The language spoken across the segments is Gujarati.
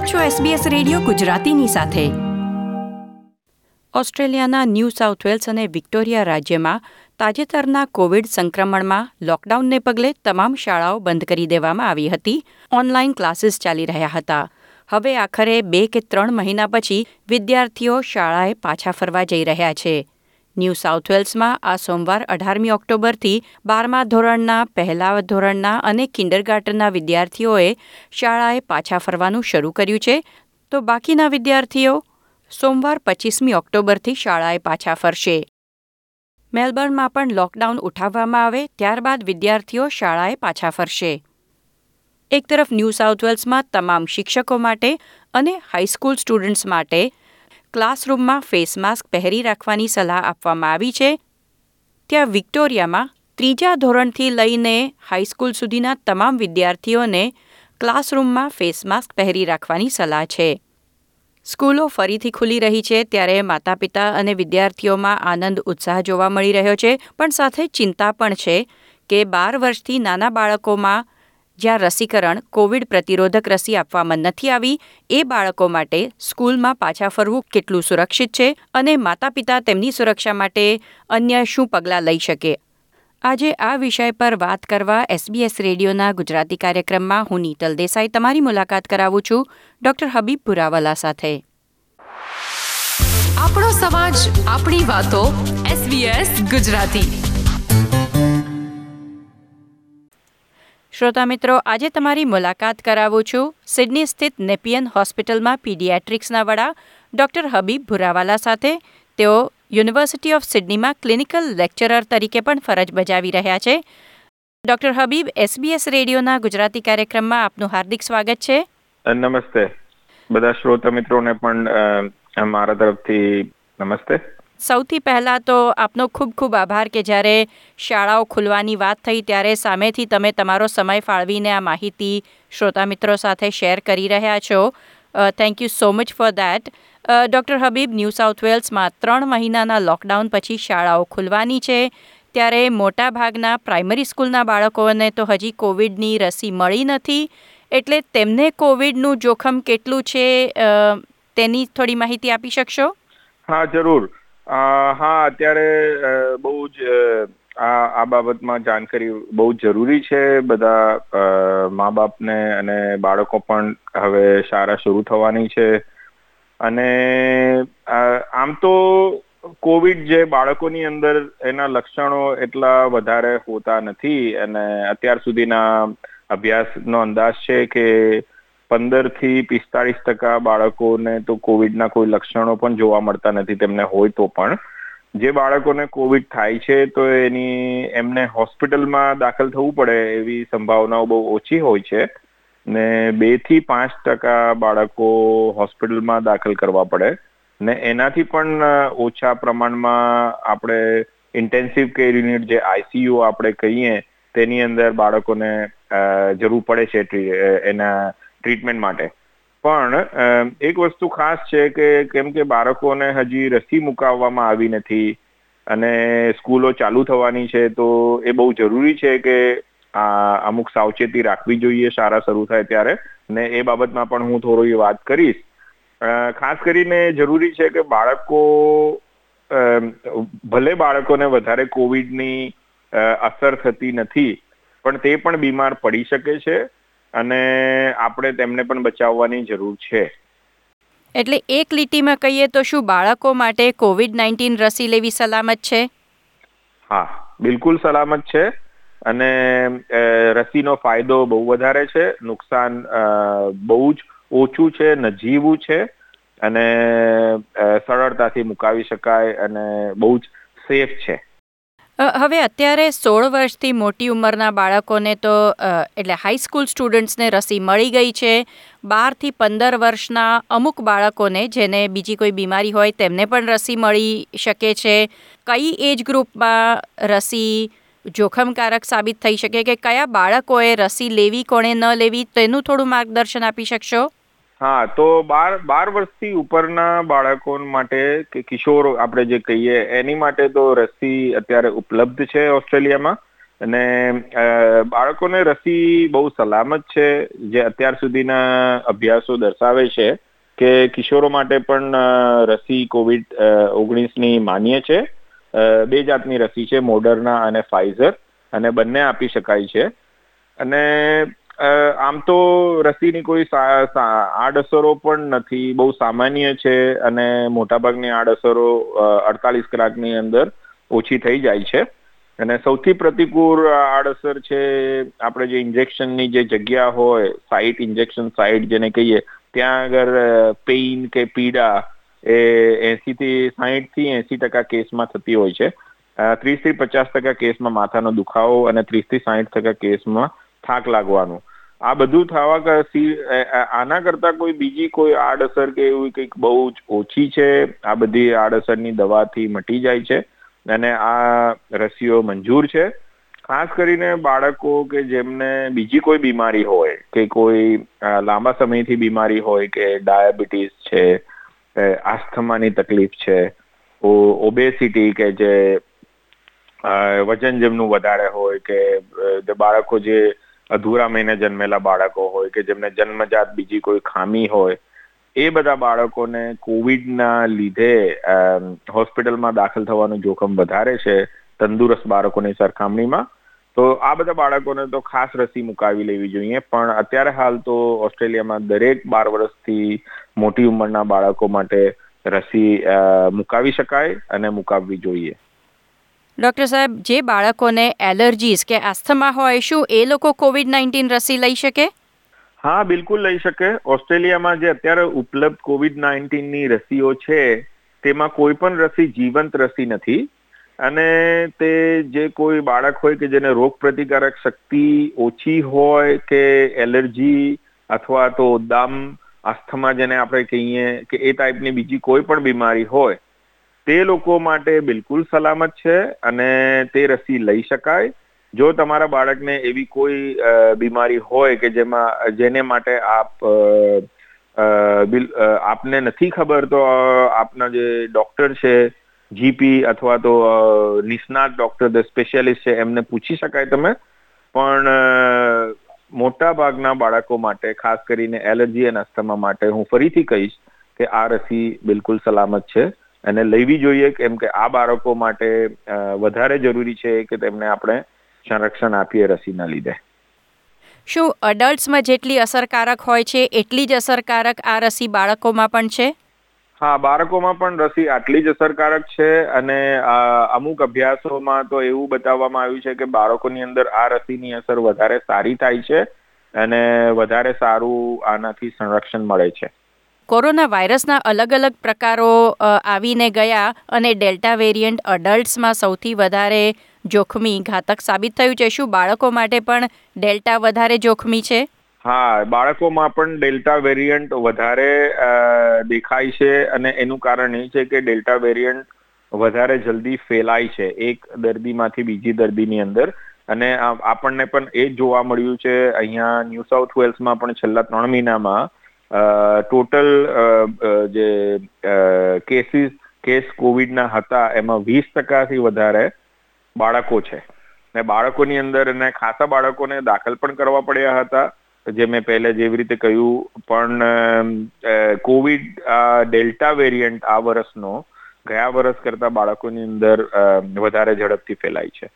આપ છો SBS રેડિયો ગુજરાતીની સાથે. ઓસ્ટ્રેલિયાના ન્યૂ સાઉથ વેલ્સ અને વિક્ટોરિયા રાજ્યમાં તાજેતરના કોવિડ સંક્રમણમાં લોકડાઉનને પગલે તમામ શાળાઓ બંધ કરી દેવામાં આવી હતી. ઓનલાઈન ક્લાસીસ ચાલી રહ્યા હતા. હવે આખરે બે કે ત્રણ મહિના પછી વિદ્યાર્થીઓ શાળાએ પાછા ફરવા જઈ રહ્યા છે. ન્યૂ સાઉથ વેલ્સમાં આ સોમવાર અઢારમી ઓક્ટોબરથી બારમા ધોરણના, પહેલા ધોરણના અને કિન્ડરગાર્ટનના વિદ્યાર્થીઓએ શાળાએ પાછા ફરવાનું શરૂ કર્યું છે. તો બાકીના વિદ્યાર્થીઓ સોમવાર પચીસમી ઓક્ટોબરથી શાળાએ પાછા ફરશે. મેલબર્નમાં પણ લોકડાઉન ઉઠાવવામાં આવે ત્યારબાદ વિદ્યાર્થીઓ શાળાએ પાછા ફરશે. એક તરફ ન્યૂ સાઉથ વેલ્સમાં તમામ શિક્ષકો માટે અને હાઈસ્કૂલ સ્ટુડન્ટ્સ માટે ક્લાસરૂમમાં ફેસ માસ્ક પહેરી રાખવાની સલાહ આપવામાં આવી છે. ત્યાં વિક્ટોરિયામાં ત્રીજા ધોરણથી લઈને હાઈસ્કૂલ સુધીના તમામ વિદ્યાર્થીઓને ક્લાસરૂમમાં ફેસ માસ્ક પહેરી રાખવાની સલાહ છે. સ્કૂલો ફરીથી ખુલી રહી છે ત્યારે માતા પિતા અને વિદ્યાર્થીઓમાં આનંદ, ઉત્સાહ જોવા મળી રહ્યો છે, પણ સાથે ચિંતા પણ છે કે બાર વર્ષથી નાના બાળકોમાં જ્યાં રસીકરણ કોવિડ પ્રતિરોધક રસી આપવામાં નથી આવી, એ બાળકો માટે સ્કૂલમાં પાછા ફરવું કેટલું સુરક્ષિત છે અને માતા પિતા તેમની સુરક્ષા માટે અન્ય શું પગલાં લઈ શકે? આજે આ વિષય પર વાત કરવા એસબીએસ રેડિયોના ગુજરાતી કાર્યક્રમમાં હું નીતલ દેસાઈ તમારી મુલાકાત કરાવું છું ડોક્ટર હબીબ પુરાવાલા સાથે. આપણો સમાજ, આપણી વાતો એસબીએસ ગુજરાતી. શ્રોતા મિત્રો, આજે તમારી મુલાકાત કરાવું છું સિડની સ્થિત નેપિયન હોસ્પિટલમાં પીડિયાટ્રિક્સના વડા ડોક્ટર હબીબ ભુરાવાલા સાથે. તેઓ યુનિવર્સિટી ઓફ સિડનીમાં ક્લિનિકલ લેક્ચરર તરીકે પણ ફરજ બજાવી રહ્યા છે. ડોક્ટર હબીબ, એસબીએસ રેડિયોના ગુજરાતી કાર્યક્રમમાં આપનું હાર્દિક સ્વાગત છે. નમસ્તે. બધા શ્રોતા મિત્રોને પણ મારા તરફથી નમસ્તે. સૌથી પહેલાં તો આપનો ખૂબ ખૂબ આભાર કે જ્યારે શાળાઓ ખુલવાની વાત થઈ, ત્યારે સામેથી તમે તમારો સમય ફાળવીને આ માહિતી શ્રોતા મિત્રો સાથે શેર કરી રહ્યા છો. Thank you so much for that doctor Habib New South વેલ્સમાં ત્રણ મહિનાના લોકડાઉન પછી શાળાઓ ખુલવાની છે. ત્યારે મોટાભાગના પ્રાઇમરી સ્કૂલના બાળકોને તો હજી કોવિડની રસી મળી નથી. એટલે તેમને કોવિડનું જોખમ કેટલું છે? તેની થોડી માહિતી આપી શકશો? હા, જરૂર. હા, અત્યારે બહુ જ આ આ બાબતમાં જાણકારી બહુ જરૂરી છે. બધા મા બાપને અને બાળકો પણ હવે શાળા શરૂ થવાની છે. અને આમ તો કોવિડ જે બાળકોની અંદર એના લક્ષણો એટલા વધારે હોતા નથી. અને અત્યાર સુધીના અભ્યાસનો અંદાજ છે કે પંદરથી પિસ્તાળીસ ટકા બાળકોને તો કોવિડના કોઈ લક્ષણો પણ જોવા મળતા નથી, તેમને હોય તો પણ. જે બાળકોને કોવિડ થાય છે, તો એની, એમને હોસ્પિટલમાં દાખલ થવું પડે એવી સંભાવનાઓ બહુ ઓછી હોય છે. ને બેથી પાંચ ટકા બાળકો હોસ્પિટલમાં દાખલ કરવા પડે. ને એનાથી પણ ઓછા પ્રમાણમાં આપણે ઇન્ટેન્સિવ કેર યુનિટ જે આઈસીયુ આપણે કહીએ, તેની અંદર બાળકોને જરૂર પડે છે એના ટ્રીટમેન્ટ માટે. પણ એક વસ્તુ ખાસ છે કે કેમ કે બાળકોને હજી રસી મુકાવવામાં આવી નથી અને સ્કૂલો ચાલુ થવાની છે, તો એ બહુ જરૂરી છે કે આ અમુક સાવચેતી રાખવી જોઈએ, શાળા શરૂ થાય ત્યારે. ને એ બાબતમાં પણ હું થોડી વાત કરીશ. ખાસ કરીને જરૂરી છે કે બાળકો ભલે બાળકોને વધારે કોવિડની અસર થતી નથી, પણ તે પણ બીમાર પડી શકે છે. અને આપણે તેમને પણ બચાવવાની જરૂર છે. એટલે એક લીટીમાં કહીએ તો શું બાળકો માટે કોવિડ નાઇન્ટીન રસી લેવી સલામત છે? હા બિલકુલ સલામત છે. અને રસીનો ફાયદો બહુ વધારે છે. નુકસાન બહુ જ ઓછું છે નજીવું છે. અને સરળતાથી મુકાવી શકાય અને બહુ જ સેફ છે. હવે અત્યારે સોળ વર્ષથી મોટી ઉંમરના બાળકોને તો એટલે હાઈસ્કૂલ સ્ટુડન્ટ્સને રસી મળી ગઈ છે. બારથી પંદર વર્ષના અમુક બાળકોને જેને બીજી કોઈ બીમારી હોય તેમને પણ રસી મળી શકે છે. કઈ એજ ગ્રુપમાં રસી જોખમકારક સાબિત થઈ શકે કે કયા બાળકોએ રસી લેવી, કોણે ન લેવી, તેનું થોડું માર્ગદર્શન આપી શકશો? હા, તો બાર બાર વર્ષથી ઉપરના બાળકો માટે કે કિશોર આપણે જે કહીએ, એની માટે તો રસી અત્યારે ઉપલબ્ધ છે ઓસ્ટ્રેલિયામાં. અને બાળકોને રસી બહુ સલામત છે, જે અત્યાર સુધીના અભ્યાસો દર્શાવે છે કે કિશોરો માટે પણ રસી કોવિડ ઓગણીસની માન્ય છે. બે જાતની રસી છે, મોડર્ના અને ફાઇઝર અને બંને આપી શકાય છે. અને આમ તો રસીની કોઈ આડઅસરો પણ નથી. બહુ સામાન્ય છે અને મોટાભાગની આડઅસરો અડતાલીસ કલાકની અંદર ઓછી થઈ જાય છે. અને સૌથી પ્રતિકૂળ આડઅસર છે આપણે જે ઇન્જેક્શનની જે જગ્યા હોય સાઇટ ઇન્જેક્શન સાઇટ જેને કહીએ, ત્યાં આગળ પેઇન કે પીડા એ એસી થી સાહીઠથી એસી ટકા કેસમાં થતી હોય છે. ત્રીસથી પચાસ ટકા કેસમાં માથાનો દુખાવો અને ત્રીસથી સાહીઠ ટકા કેસમાં થાક લાગવાનું. આ બધું થવા આના કરતા કોઈ બીજી કોઈ આડઅસર કે એવી કંઈક બહુ જ ઓછી છે? આ બધી આડઅસરની દવાથી મટી જાય છે અને આ રસીઓ મંજૂર છે. ખાસ કરીને બાળકો કે જેમને બીજી કોઈ બીમારી હોય કે કોઈ લાંબા સમયથી બીમારી હોય કે ડાયાબિટીસ છે આસ્થમાની તકલીફ છે ઓબેસિટી કે જે વજન જેમનું વધારે હોય કે બાળકો જે અધૂરા મહિને જન્મેલા બાળકો હોય કે જેમને જન્મજાત બીજી કોઈ ખામી હોય, એ બધા બાળકોને કોવિડના લીધે હોસ્પિટલમાં દાખલ થવાનું જોખમ વધારે છે તંદુરસ્ત બાળકોની સરખામણીમાં. તો આ બધા બાળકોને તો ખાસ રસી મુકાવી લેવી જોઈએ, પણ અત્યારે હાલ તો ઓસ્ટ્રેલિયામાં દરેક બાર વર્ષથી મોટી ઉંમરના બાળકો માટે રસી મુકાવી શકાય અને મુકાવવી જોઈએ. ડોક્ટર સાહેબ, જે બાળકોને એલર્જીસ કે આસ્થમા હોય શું એ લોકો કોવિડ નાઇન્ટીન રસી લઈ શકે? હા, બિલકુલ લઈ શકે. ઓસ્ટ્રેલિયામાં જે અત્યારે ઉપલબ્ધ કોવિડ નાઇન્ટીનની રસીઓ છે, તેમાં કોઈ પણ રસી જીવંત રસી નથી. અને તે જે કોઈ બાળક હોય કે જેને રોગ પ્રતિકારક શક્તિ ઓછી હોય કે એલર્જી અથવા તો દમ, આસ્થમા જેને આપણે કહીએ કે એ ટાઈપની બીજી કોઈ પણ બીમારી હોય તે લોકો માટે બિલકુલ સલામત છે અને તે રસી લઈ શકાય. જો તમારા બાળકને એવી કોઈ બીમારી હોય કે જેમાં, જેને માટે આપ આપને નથી ખબર, તો આપના જે ડોક્ટર છે, જીપી અથવા તો નિષ્ણાત ડોક્ટર, ધ સ્પેશિયાલિસ્ટ છે, એમને પૂછી શકાય તમે. પણ મોટા ભાગના બાળકો માટે, ખાસ કરીને એલર્જી અને અસ્થમા માટે હું ફરીથી કહીશ કે આ રસી બિલકુલ સલામત છે. અને લેવી જોઈએ કેમ કે આ બાળકો માટે વધારે જરૂરી છે કે તેમને આપણે સંરક્ષણ આપીએ રસીના લીધે. શું અડલ્ટ્સમાં જેટલી અસરકારક હોય છે એટલી જ અસરકારક આ રસી બાળકોમાં પણ છે? હા બાળકોમાં પણ રસી આટલી જ અસરકારક છે અને અમુક અભ્યાસોમાં તો એવું બતાવવામાં આવ્યું છે કે બાળકોની અંદર આ રસીની અસર વધારે સારી થાય છે અને વધારે સારું આનાથી સંરક્ષણ મળે છે. કોરોના વાયરસના અલગ અલગ પ્રકારો આવીને ગયા અને ડેલ્ટા વેરિયન્ટ અડલ્ટ્સમાં સૌથી વધારે જોખમી ઘાતક સાબિત થયું છે. શું બાળકો માટે પણ ડેલ્ટા વધારે જોખમી છે? હા, બાળકોમાં પણ ડેલ્ટા વેરિયન્ટ વધારે દેખાય છે અને એનું કારણ એ છે કે ડેલ્ટા વેરિયન્ટ વધારે જલ્દી ફેલાય છે, એક દર્દીમાંથી બીજી દર્દીની અંદર. અને આપણને પણ એ જોવા મળ્યું છે. અહીંયા ન્યૂ સાઉથ વેલ્સમાં પણ છેલ્લા ત્રણ મહિનામાં ટોટલ જે કેસીસ કેસ કોવિડના હતા, એમાં વીસ ટકાથી વધારે બાળકો છે. ને બાળકોની અંદર અને ખાસા બાળકોને દાખલ પણ કરવા પડ્યા હતા. જે મેં પહેલા જેવી રીતે કહ્યું, પણ કોવિડ ડેલ્ટા વેરિયન્ટ આ વર્ષનો, ગયા વર્ષ કરતા બાળકોની અંદર વધારે ઝડપથી ફેલાય છે.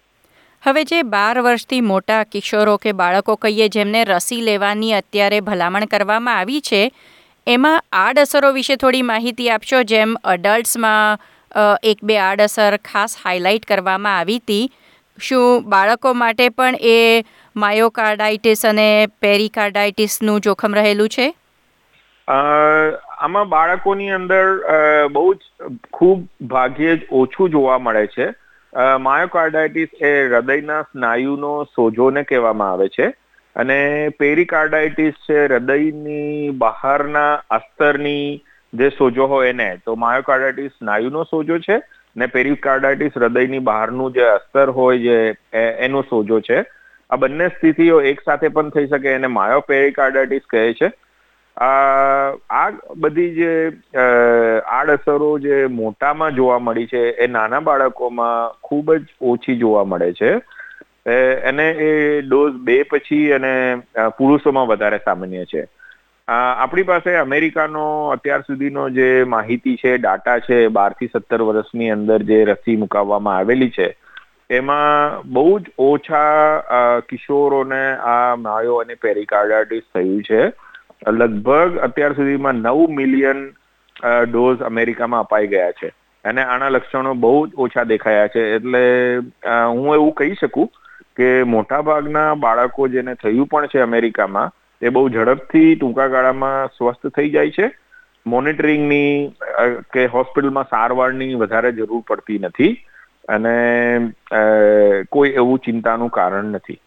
હવે જે બાર વર્ષથી મોટા કિશોરો કે બાળકો કહીએ જેમને રસી લેવાની અત્યારે ભલામણ કરવામાં આવી છે, એમાં આડઅસરો વિશે થોડી માહિતી આપશો? જેમ અડલ્ટ્સમાં એક બે આડઅસર ખાસ હાઇલાઇટ કરવામાં આવી હતી. શું બાળકો માટે પણ એ માયોકાર્ડાઇટિસ અને પેરિકાર્ડાઇટિસનું જોખમ રહેલું છે? આમાં બાળકોની અંદર બહુ જ ખૂબ ભાગ્યે જ ઓછું જોવા મળે છે. માયોકાર્ડાઇટિસ એ હૃદયના સ્નાયુનો સોજોને કહેવામાં આવે છે અને પેરિકાર્ડાઇટિસ છે હૃદયની બહારના અસ્તરની જે સોજો હોય એને, તો માયોકાર્ડાઇટિસ સ્નાયુનો સોજો છે ને પેરિકાર્ડાઇટિસ હૃદયની બહારનું જે અસ્તર હોય જે એનો સોજો છે. આ બંને સ્થિતિઓ એક સાથે પણ થઈ શકે એને માયોપેરિકાર્ડાઇટિસ કહે છે. આ બધી જે આડઅસરો જે મોટામાં જોવા મળી છે, એ નાના બાળકોમાં ખૂબ જ ઓછી જોવા મળે છે. એને એ ડોઝ બે પછી અને પુરુષોમાં વધારે સામાન્ય છે. આપણી પાસે અમેરિકાનો અત્યાર સુધીનો જે માહિતી છે, ડાટા છે બારથી સત્તર વર્ષની અંદર જે રસી મુકાવવામાં આવેલી છે, એમાં બહુ જ ઓછા કિશોરોને આ માયો અને પેરિકાર્ડાઇટિસ થયું છે. લગભગ અત્યાર સુધીમાં નવ મિલિયન ડોઝ અમેરિકામાં અપાઈ ગયા છે. અને આના લક્ષણો બહુ જ ઓછા દેખાયા છે. એટલે હું એવું કહી શકું કે મોટાભાગના બાળકો જેને થયું પણ છે અમેરિકામાં તે બહુ ઝડપથી ટૂંકા ગાળામાં સ્વસ્થ થઈ જાય છે. મોનિટરિંગની કે હોસ્પિટલમાં સારવારની વધારે જરૂર પડતી નથી. અને કોઈ એવું ચિંતાનું કારણ નથી.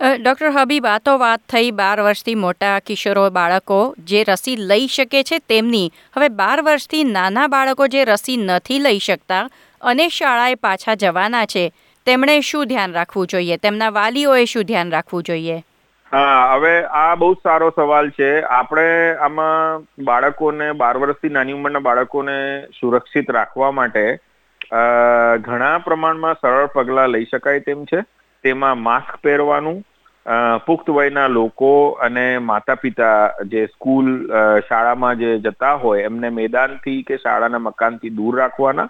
ડૉક્ટર હબીબ આ તો વાત થઈ બાર વર્ષથી મોટા કિશોરો, બાળકો જે રસી લઈ શકે છે તેમની. હવે બાર વર્ષથી નાના બાળકો જે રસી નથી લઈ શકતા અને શાળાએ પાછા જવાના છે. તેમણે શું ધ્યાન રાખવું જોઈએ? તેમના વાલીઓએ શું ધ્યાન રાખવું જોઈએ? હા, હવે આ બહુ સારો સવાલ છે. આપણે આમાં બાળકોને, બાર વર્ષથી નાની ઉંમરના બાળકોને સુરક્ષિત રાખવા માટે ઘણા પ્રમાણમાં સરળ પગલાં લઈ શકાય તેમ છે. તેમાં માસ્ક પહેરવાનું પુખ્ત વયના લોકો અને માતા પિતા જે સ્કૂલ શાળામાં જે જતા હોય, એમને મેદાનથી કે શાળાના મકાનથી દૂર રાખવાના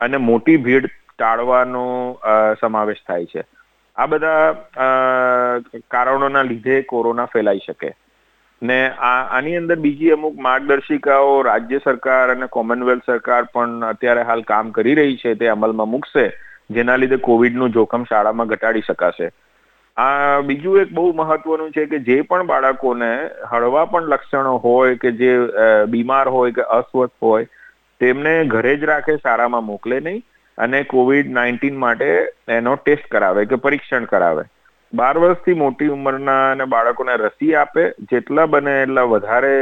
અને મોટી ભીડ ટાળવાનો સમાવેશ થાય છે. આ બધા કારણોના લીધે કોરોના ફેલાઈ શકે. ને આ, આની અંદર બીજી અમુક માર્ગદર્શિકાઓ રાજ્ય સરકાર અને કોમનવેલ્થ સરકાર પણ અત્યારે હાલ કામ કરી રહી છે, તે અમલમાં મૂકશે. જેના લીધે કોવિડનું જોખમ શાળામાં ઘટાડી શકાશે. આ બીજું એક બહુ મહત્વનું છે કે જે પણ બાળકોને હળવા પણ લક્ષણો હોય કે જે બીમાર હોય કે અસ્વસ્થ હોય, તેમને ઘરે જ રાખે, શાળામાં મોકલે નહીં અને કોવિડ નાઇન્ટીન માટે એનો ટેસ્ટ કરાવે કે પરીક્ષણ કરાવે. બાર વર્ષથી મોટી ઉંમરના અને બાળકોને રસી આપે, જેટલા બને એટલા વધારે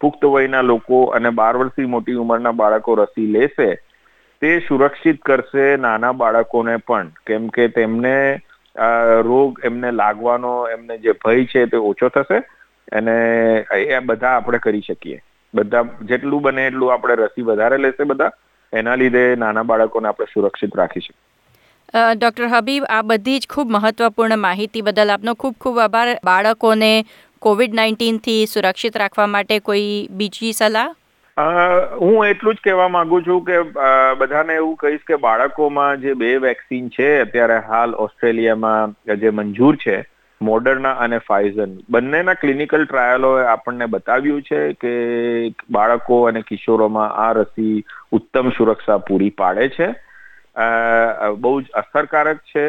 પુખ્ત વયના લોકો અને બાર વર્ષથી મોટી ઉંમરના બાળકો રસી લેશે તે સુરક્ષિત કરશે નાના બાળકોને પણ. કેમ કે તેમને રોગ એમને લાગવાનો, એમને જે ભય છે તે ઓછો થશે અને એ બધા આપણે કરી શકીએ. બધા જેટલું બને એટલું આપણે રસી વધારે લેશે બધા. એના લીધે નાના બાળકોને આપણે સુરક્ષિત રાખીશું શકીએ. ડૉક્ટર હબીબ, આ બધી જ ખૂબ મહત્વપૂર્ણ માહિતી બદલ આપનો ખૂબ ખૂબ આભાર. બાળકોને કોવિડ નાઇન્ટીનથી સુરક્ષિત રાખવા માટે કોઈ બીજી સલાહ? હું એટલું જ કહેવા માંગુ છું કે બધાને એવું કહીશ કે બાળકોમાં જે બે વેક્સિન છે, અત્યારે હાલ ઓસ્ટ્રેલિયામાં જે મંજૂર છે, મોડર્ના અને ફાઇઝન બંનેના ક્લિનિકલ ટ્રાયલોએ આપણને બતાવ્યું છે કે બાળકો અને કિશોરોમાં આ રસી ઉત્તમ સુરક્ષા પૂરી પાડે છે. બહુ જ અસરકારક છે.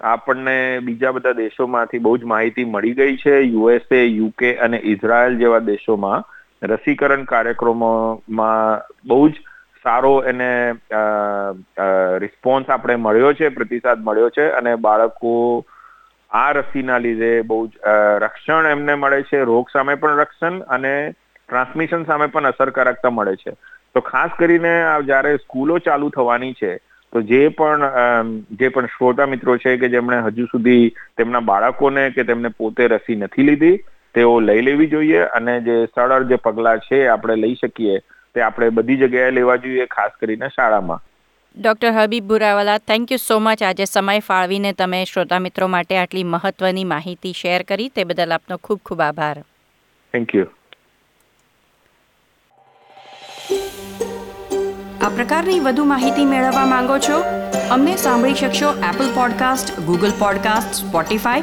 આપણને બીજા બધા દેશોમાંથી બહુ જ માહિતી મળી ગઈ છે, યુએસએ, યુકે અને ઇઝરાયલ જેવા દેશોમાં. રસીકરણ કાર્યક્રમોમાં બહુ જ સારો એને રિસ્પોન્સ આપણે મળ્યો છે, પ્રતિસાદ મળ્યો છે અને બાળકો આ રસીના લીધે બહુ જ રક્ષણ એમને મળે છે, રોગ સામે પણ રક્ષણ અને ટ્રાન્સમિશન સામે પણ અસરકારકતા મળે છે. તો ખાસ કરીને જ્યારે સ્કૂલો ચાલુ થવાની છે, તો જે પણ જે પણ શ્રોતા મિત્રો છે કે જેમણે હજુ સુધી તેમના બાળકોને કે તેમને પોતે રસી નથી લીધી તેઓ લઈ લેવી જોઈએ અને જે સરળ જે પગલાં છે આપણે લઈ શકીએ તે આપણે બધી જગ્યાએ લેવા જોઈએ ખાસ કરીને શાળામાં. Doctor Habib Burawala thank you so much આજે સમય ફાળવીને તમે શ્રોતા મિત્રો માટે આટલી મહત્વની માહિતી શેર કરી. તે બદલ આપનો ખૂબ ખૂબ આભાર. થેન્ક યુ આ પ્રકારની વધુ માહિતી મેળવવા માંગો છો? અમને સાંભળી શકશો Apple podcast Google podcast Spotify